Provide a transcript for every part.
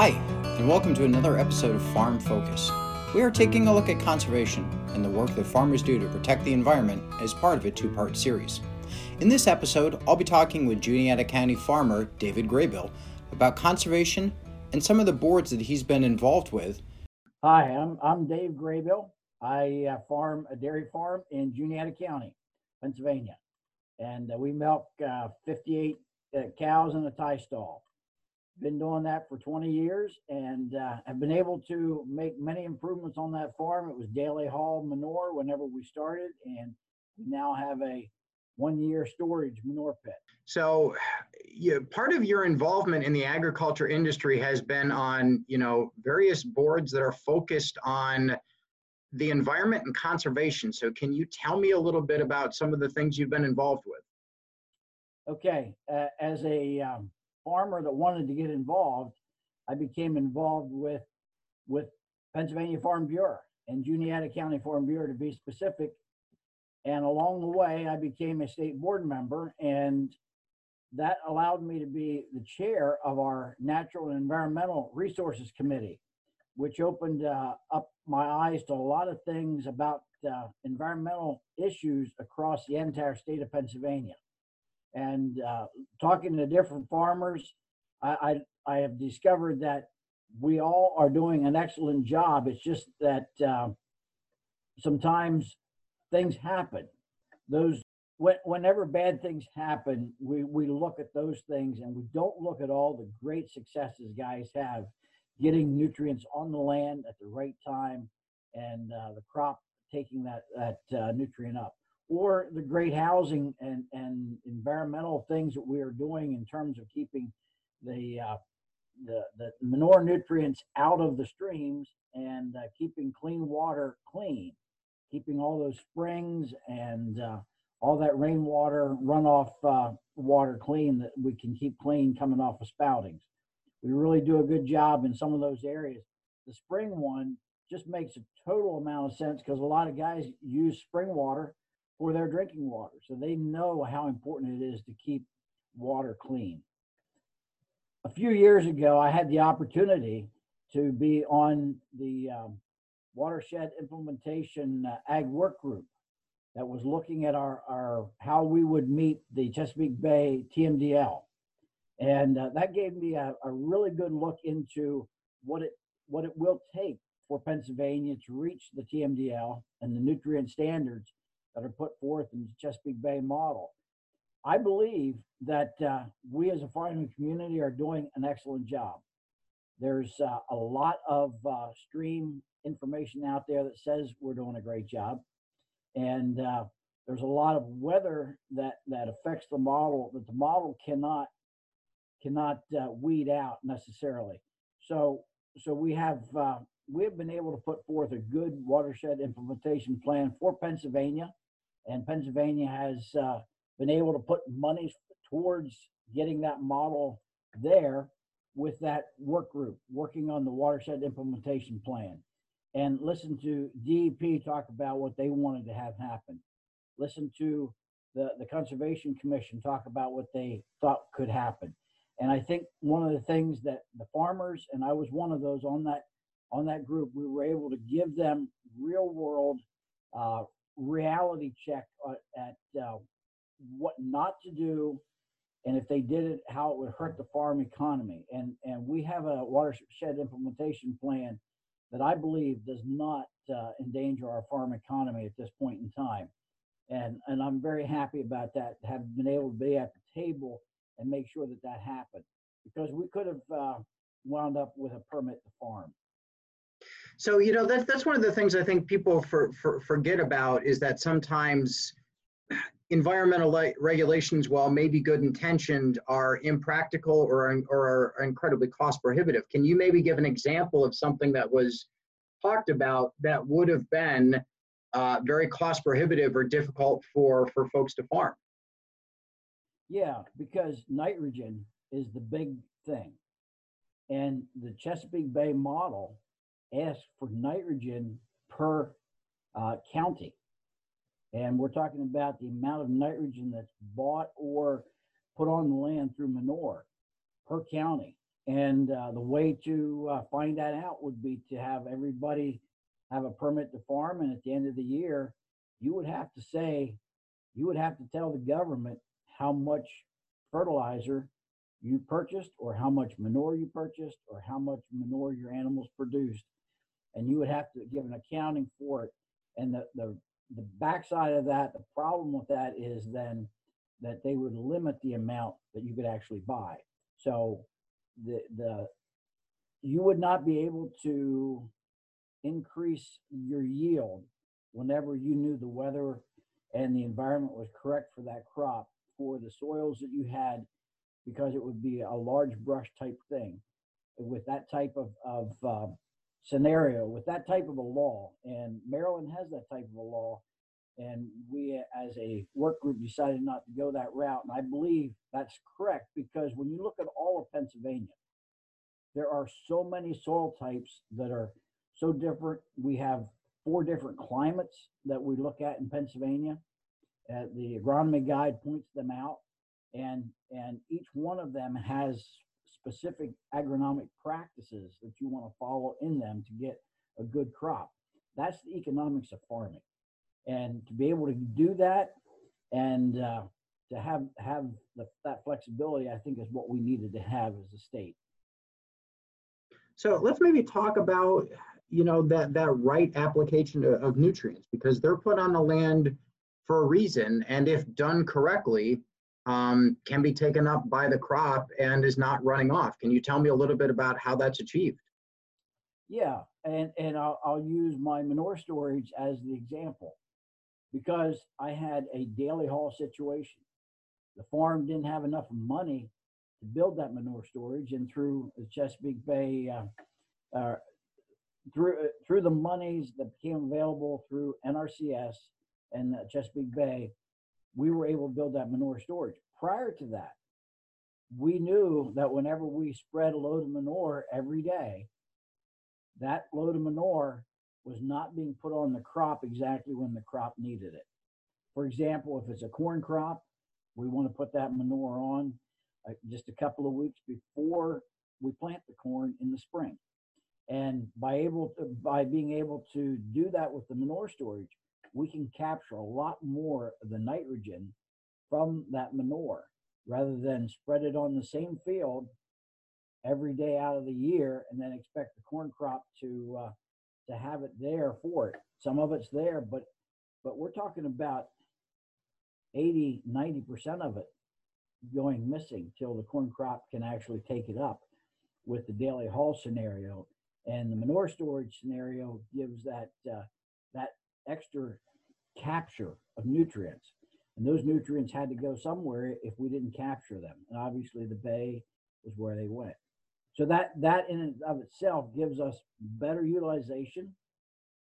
Hi, and welcome to another episode of Farm Focus. We are taking a look at conservation and the work that farmers do to protect the environment as part of a two part series. In this episode, I'll be talking with Juniata County farmer David Graybill about conservation and some of the boards that he's been involved with. Hi, I'm, I'm Dave Graybill. I uh, farm a dairy farm in Juniata County, Pennsylvania. And uh, we milk uh, 58 uh, cows in a tie stall. Been doing that for 20 years and uh, have been able to make many improvements on that farm. It was daily haul manure whenever we started, and we now have a one year storage manure pit. So, you, part of your involvement in the agriculture industry has been on, you know, various boards that are focused on the environment and conservation. So, can you tell me a little bit about some of the things you've been involved with? Okay, uh, as a um, farmer that wanted to get involved, I became involved with with Pennsylvania Farm Bureau and Juniata County Farm Bureau to be specific. And along the way, I became a state board member, and that allowed me to be the chair of our Natural and Environmental Resources Committee, which opened uh, up my eyes to a lot of things about uh, environmental issues across the entire state of Pennsylvania and uh, talking to different farmers, I, I, I have discovered that we all are doing an excellent job. It's just that uh, sometimes things happen. Those whenever bad things happen, we, we look at those things and we don't look at all the great successes guys have getting nutrients on the land at the right time and uh, the crop taking that that uh, nutrient up or the great housing and, and environmental things that we are doing in terms of keeping the, uh, the, the manure nutrients out of the streams and uh, keeping clean water clean, keeping all those springs and uh, all that rainwater runoff uh, water clean that we can keep clean coming off of spoutings. We really do a good job in some of those areas. The spring one just makes a total amount of sense because a lot of guys use spring water for their drinking water. So they know how important it is to keep water clean. A few years ago, I had the opportunity to be on the um, watershed implementation uh, ag work group that was looking at our, our how we would meet the Chesapeake Bay TMDL. And uh, that gave me a, a really good look into what it what it will take for Pennsylvania to reach the TMDL and the nutrient standards that are put forth in the Chesapeake Bay model. I believe that uh, we as a farming community are doing an excellent job. There's uh, a lot of uh, stream information out there that says we're doing a great job. And uh, there's a lot of weather that, that affects the model that the model cannot cannot uh, weed out necessarily. So so we have we have been able to put forth a good watershed implementation plan for Pennsylvania and Pennsylvania has uh, been able to put money towards getting that model there with that work group working on the watershed implementation plan and listen to DEP talk about what they wanted to have happen. Listen to the, the Conservation Commission talk about what they thought could happen. And I think one of the things that the farmers, and I was one of those on that on that group, we were able to give them real world uh, reality check uh, at uh, what not to do and if they did it how it would hurt the farm economy. And and we have a watershed implementation plan that i believe does not uh, endanger our farm economy at this point in time. And and i'm very happy about that have been able to be at the table and make sure that that happened. Because we could have uh, wound up with a permit to farm so you know that's that's one of the things I think people for, for, forget about is that sometimes environmental regulations, while maybe good intentioned, are impractical or or are incredibly cost prohibitive. Can you maybe give an example of something that was talked about that would have been uh, very cost prohibitive or difficult for for folks to farm? Yeah, because nitrogen is the big thing, and the Chesapeake Bay model ask for nitrogen per uh, county. And we're talking about the amount of nitrogen that's bought or put on the land through manure per county. And uh, the way to uh, find that out would be to have everybody have a permit to farm. And at the end of the year, you would have to say, you would have to tell the government how much fertilizer you purchased or how much manure you purchased or how much manure your animals produced. And you would have to give an accounting for it. And the, the, the backside of that, the problem with that is then that they would limit the amount that you could actually buy. So the the you would not be able to increase your yield whenever you knew the weather and the environment was correct for that crop for the soils that you had because it would be a large brush type thing with that type of, of uh, scenario with that type of a law and maryland has that type of a law and we as a work group decided not to go that route and i believe that's correct because when you look at all of pennsylvania there are so many soil types that are so different. We have four different climates that we look at in pennsylvania. Uh, the agronomy guide points them out and and each one of them has specific agronomic practices that you want to follow in them to get a good crop that's the economics of farming and to be able to do that and uh, to have have the, that flexibility, I think is what we needed to have as a state. So let's maybe talk about you know that that right application of, of nutrients because they're put on the land for a reason, and if done correctly, um, can be taken up by the crop and is not running off. Can you tell me a little bit about how that's achieved? Yeah, and and I'll, I'll use my manure storage as the example because I had a daily haul situation. The farm didn't have enough money to build that manure storage, and through the Chesapeake Bay, uh, uh, through uh, through the monies that became available through NRCS and Chesapeake Bay, we were able to build that manure storage. Prior to that, we knew that whenever we spread a load of manure every day, that load of manure was not being put on the crop exactly when the crop needed it. For example, if it's a corn crop, we want to put that manure on uh, just a couple of weeks before we plant the corn in the spring. And by able to, by being able to do that with the manure storage, we can capture a lot more of the nitrogen from that manure rather than spread it on the same field every day out of the year and then expect the corn crop to uh, to have it there for it. Some of it's there, but but we're talking about 80, 90% of it going missing till the corn crop can actually take it up with the daily haul scenario. And the manure storage scenario gives that uh, that extra capture of nutrients. And those nutrients had to go somewhere if we didn't capture them. And obviously the bay was where they went. So that that in and of itself gives us better utilization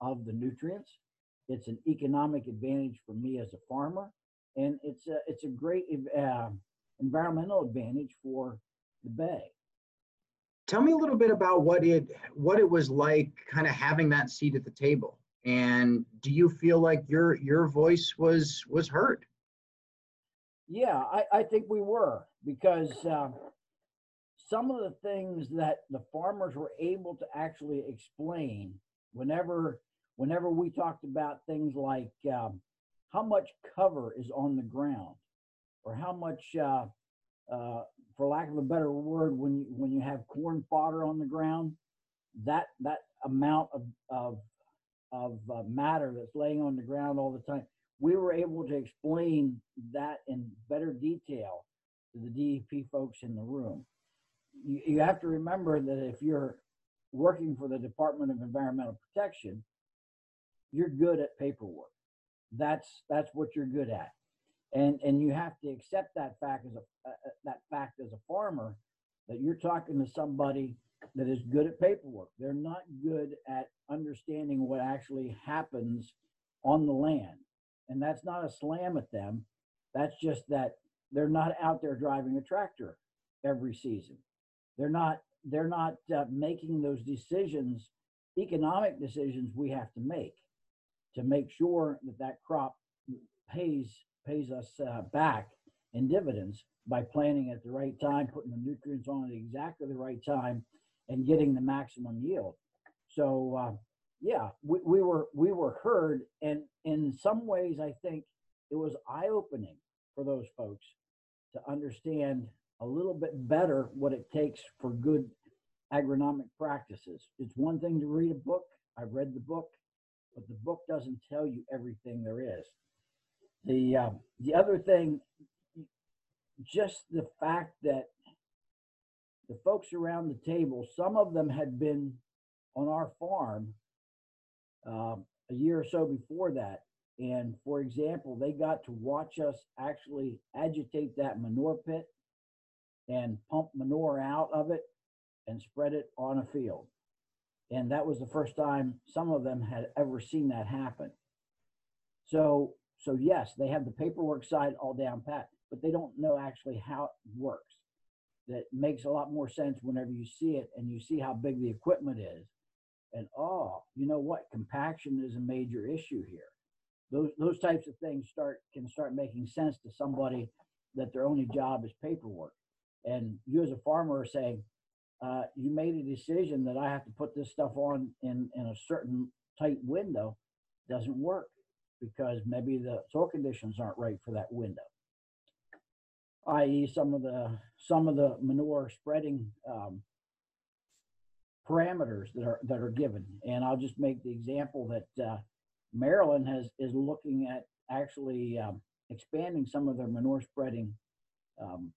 of the nutrients. It's an economic advantage for me as a farmer, and it's a, it's a great uh, environmental advantage for the bay. Tell me a little bit about what it what it was like, kind of having that seat at the table. And do you feel like your your voice was was heard? Yeah, I, I think we were because uh, some of the things that the farmers were able to actually explain whenever whenever we talked about things like um, how much cover is on the ground or how much uh, uh, for lack of a better word when you when you have corn fodder on the ground that that amount of of of uh, matter that's laying on the ground all the time. We were able to explain that in better detail to the DEP folks in the room. You, you have to remember that if you're working for the Department of Environmental Protection, you're good at paperwork. That's that's what you're good at, and and you have to accept that fact as a uh, uh, that fact as a farmer that you're talking to somebody that is good at paperwork. They're not good at understanding what actually happens on the land, and that's not a slam at them. That's just that they're not out there driving a tractor every season. They're not they're not uh, making those decisions, economic decisions we have to make to make sure that that crop pays pays us uh, back in dividends by planting at the right time, putting the nutrients on at exactly the right time, and getting the maximum yield. So uh, yeah, we, we were we were heard, and in some ways, I think it was eye opening for those folks to understand a little bit better what it takes for good agronomic practices. It's one thing to read a book. I've read the book, but the book doesn't tell you everything there is. The uh, the other thing, just the fact that the folks around the table, some of them had been on our farm um, a year or so before that. And for example, they got to watch us actually agitate that manure pit and pump manure out of it and spread it on a field. And that was the first time some of them had ever seen that happen. So, so yes, they have the paperwork side all down pat, but they don't know actually how it works. That makes a lot more sense whenever you see it and you see how big the equipment is. And oh, you know what? Compaction is a major issue here. Those those types of things start can start making sense to somebody that their only job is paperwork. And you as a farmer are saying, uh, you made a decision that I have to put this stuff on in, in a certain tight window doesn't work because maybe the soil conditions aren't right for that window. I.e., some of the some of the manure spreading um, parameters that are that are given, and I'll just make the example that uh, Maryland has is looking at actually um, expanding some of their manure spreading. Um,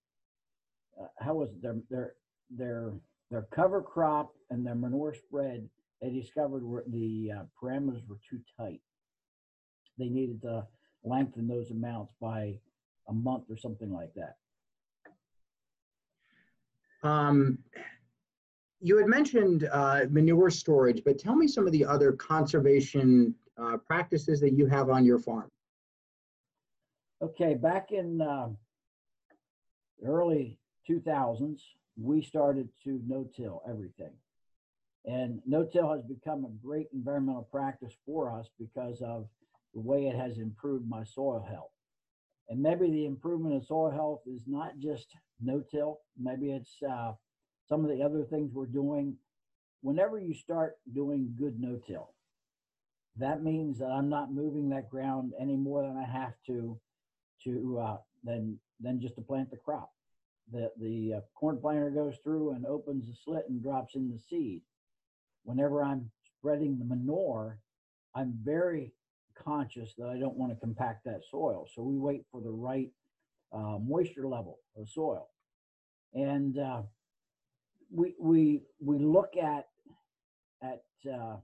uh, how was it? Their their their their cover crop and their manure spread, they discovered were the uh, parameters were too tight. They needed to lengthen those amounts by a month or something like that. Um, you had mentioned uh, manure storage, but tell me some of the other conservation uh, practices that you have on your farm. Okay, back in uh, early 2000s, we started to no-till everything. And no-till has become a great environmental practice for us because of the way it has improved my soil health. And maybe the improvement in soil health is not just no-till. Maybe it's uh, some of the other things we're doing. Whenever you start doing good no-till, that means that I'm not moving that ground any more than I have to, to uh, than than just to plant the crop the, the uh, corn planter goes through and opens the slit and drops in the seed. Whenever I'm spreading the manure, I'm very conscious that I don't want to compact that soil. So we wait for the right uh, moisture level of soil. And uh, we, we, we look at, at uh,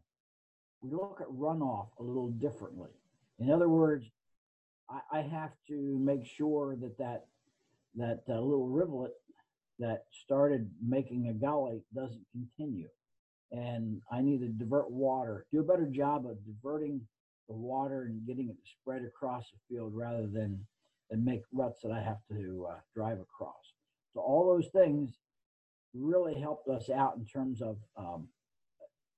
we look at runoff a little differently. In other words, I, I have to make sure that that that uh, little rivulet that started making a gully doesn't continue. And I need to divert water, do a better job of diverting the water and getting it to spread across the field rather than, than make ruts that I have to uh, drive across. So all those things really helped us out in terms of um,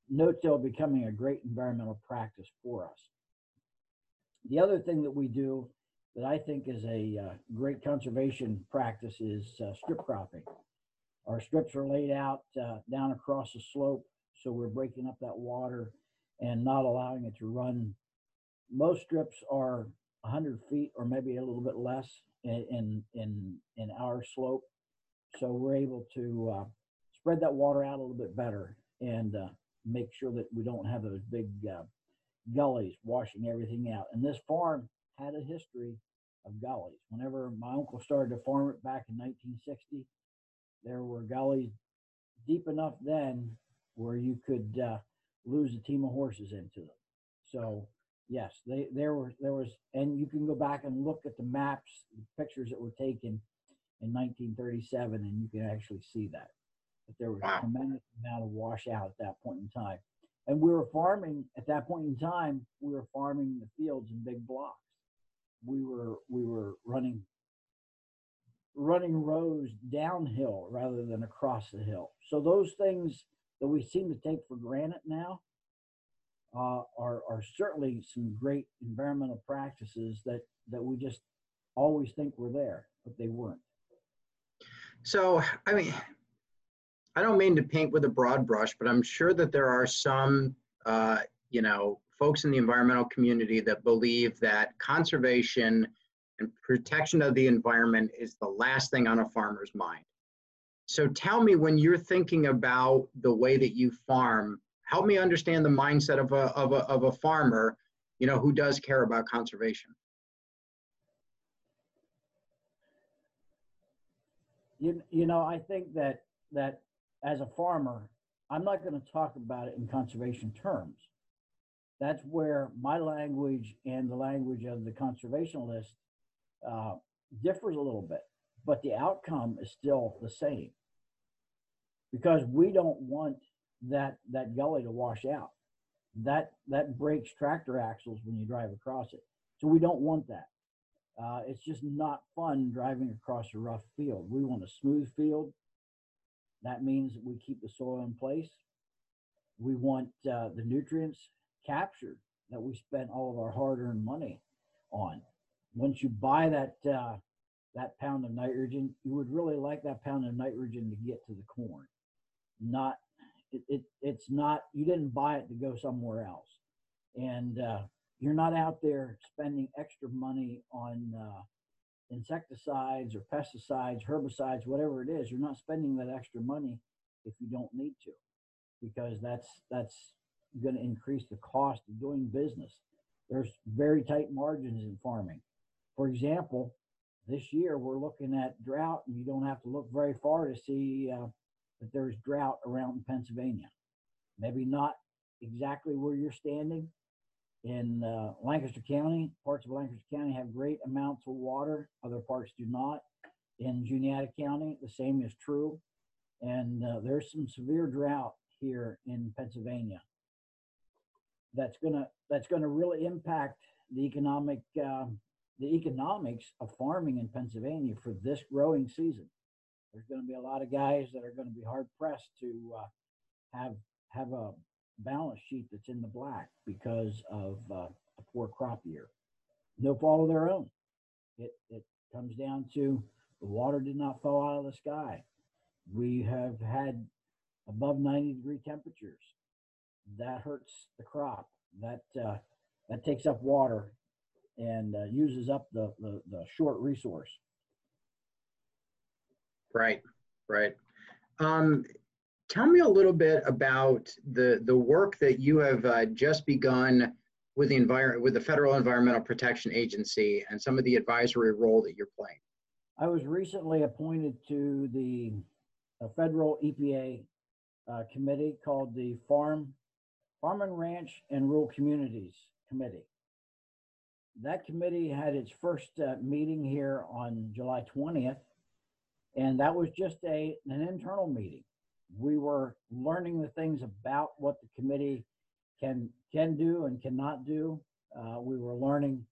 no-till becoming a great environmental practice for us. The other thing that we do that I think is a uh, great conservation practice is uh, strip cropping. Our strips are laid out uh, down across the slope, so we're breaking up that water and not allowing it to run. Most strips are 100 feet or maybe a little bit less in in in our slope, so we're able to uh, spread that water out a little bit better and uh, make sure that we don't have those big uh, gullies washing everything out. And this farm had a history of gullies. Whenever my uncle started to farm it back in 1960, there were gullies deep enough then where you could uh, lose a team of horses into them. So yes, they there were there was, and you can go back and look at the maps, the pictures that were taken in 1937, and you can actually see that. But there was wow. a tremendous amount of washout at that point in time. And we were farming at that point in time. We were farming the fields in big blocks we were we were running running rows downhill rather than across the hill. So those things that we seem to take for granted now uh, are are certainly some great environmental practices that that we just always think were there. but they weren't. So, I mean, I don't mean to paint with a broad brush, but I'm sure that there are some, uh, you know, folks in the environmental community that believe that conservation and protection of the environment is the last thing on a farmer's mind. So tell me when you're thinking about the way that you farm, help me understand the mindset of a, of a, of a farmer, you know, who does care about conservation. You, you know, I think that, that as a farmer, I'm not going to talk about it in conservation terms. That's where my language and the language of the conservationist uh, differs a little bit, but the outcome is still the same because we don't want that that gully to wash out. That that breaks tractor axles when you drive across it. So we don't want that. Uh, it's just not fun driving across a rough field. We want a smooth field. That means we keep the soil in place. We want uh, the nutrients captured that we spent all of our hard-earned money on. Once you buy that uh, that pound of nitrogen, you would really like that pound of nitrogen to get to the corn, not it, it it's not you didn't buy it to go somewhere else, and uh, you're not out there spending extra money on uh, insecticides or pesticides, herbicides, whatever it is. You're not spending that extra money if you don't need to, because that's that's going to increase the cost of doing business. There's very tight margins in farming. For example, this year we're looking at drought, and you don't have to look very far to see uh, that there's drought around in Pennsylvania. Maybe not exactly where you're standing. In uh, Lancaster County, parts of Lancaster County have great amounts of water, other parts do not. In Juniata County, the same is true. And uh, there's some severe drought here in Pennsylvania that's gonna that's gonna really impact the economic uh, the economics of farming in Pennsylvania for this growing season. There's going to be a lot of guys that are going to be hard pressed to uh, have have a balance sheet that's in the black because of uh, a poor crop year. No fault of their own. It it comes down to the water did not fall out of the sky. We have had above 90 degree temperatures. That hurts the crop. That uh, that takes up water and uh, uses up the, the, the short resource. Right, right. Um, tell me a little bit about the the work that you have uh, just begun with the environment with the Federal Environmental Protection Agency and some of the advisory role that you're playing. I was recently appointed to the federal EPA uh, committee called the Farm Farm and Ranch and Rural Communities Committee that committee had its first uh, meeting here on July 20th, and that was just a an internal meeting. We were learning the things about what the committee can can do and cannot do. Uh, we were learning.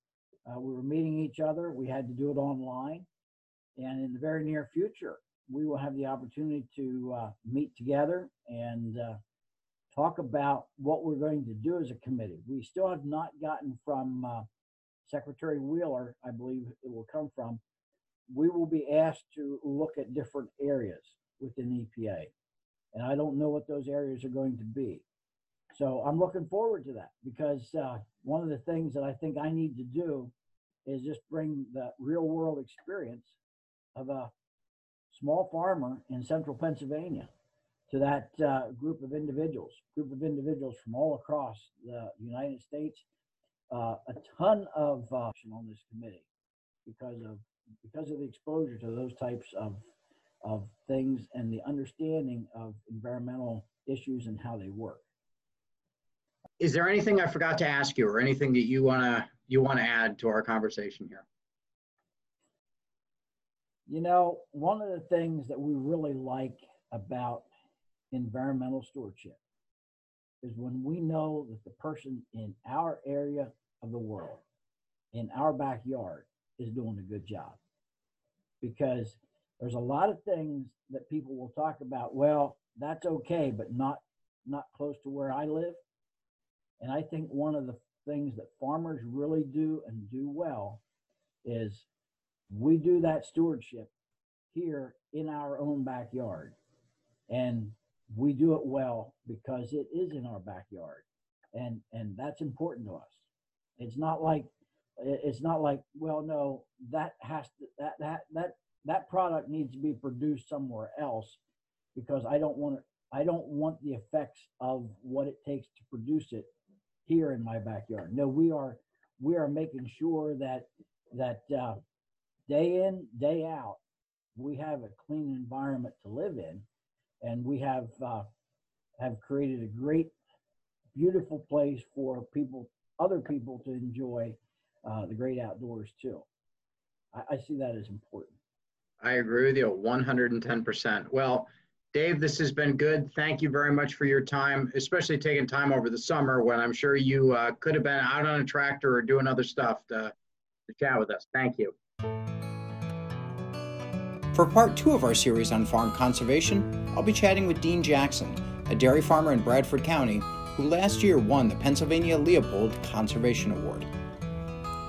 Uh, we were meeting each other. We had to do it online, and in the very near future, we will have the opportunity to uh, meet together and uh, talk about what we're going to do as a committee. We still have not gotten from uh, Secretary Wheeler, I believe it will come from, we will be asked to look at different areas within EPA. And I don't know what those areas are going to be. So I'm looking forward to that because uh, one of the things that I think I need to do is just bring the real world experience of a small farmer in central Pennsylvania to that uh, group of individuals, group of individuals from all across the United States uh, a ton of uh, on this committee because of because of the exposure to those types of of things and the understanding of environmental issues and how they work. Is there anything I forgot to ask you, or anything that you wanna you wanna add to our conversation here? You know, one of the things that we really like about environmental stewardship is when we know that the person in our area of the world, in our backyard, is doing a good job. Because there's a lot of things that people will talk about, well, that's okay, but not not close to where I live. And I think one of the things that farmers really do and do well is we do that stewardship here in our own backyard. And we do it well because it is in our backyard. And and that's important to us. It's not like it's not like, well, no, that has to that that that that product needs to be produced somewhere else because I don't want it I don't want the effects of what it takes to produce it here in my backyard. No, we are we are making sure that that uh, day in day out we have a clean environment to live in, and we have uh, have created a great, beautiful place for people, other people to enjoy uh, the great outdoors too. I, I see that as important. I agree with you 110%. Well, Dave, this has been good. Thank you very much for your time, especially taking time over the summer when I'm sure you uh, could have been out on a tractor or doing other stuff to, to chat with us. Thank you. For part two of our series on farm conservation, I'll be chatting with Dean Jackson, a dairy farmer in Bradford County who last year won the Pennsylvania Leopold Conservation Award.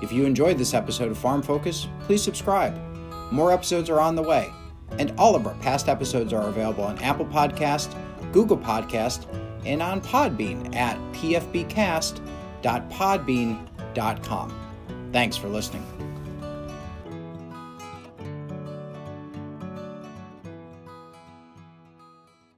If you enjoyed this episode of Farm Focus, please subscribe. More episodes are on the way, and all of our past episodes are available on Apple Podcast, Google Podcast, and on Podbean at pfbcast.podbean.com. Thanks for listening.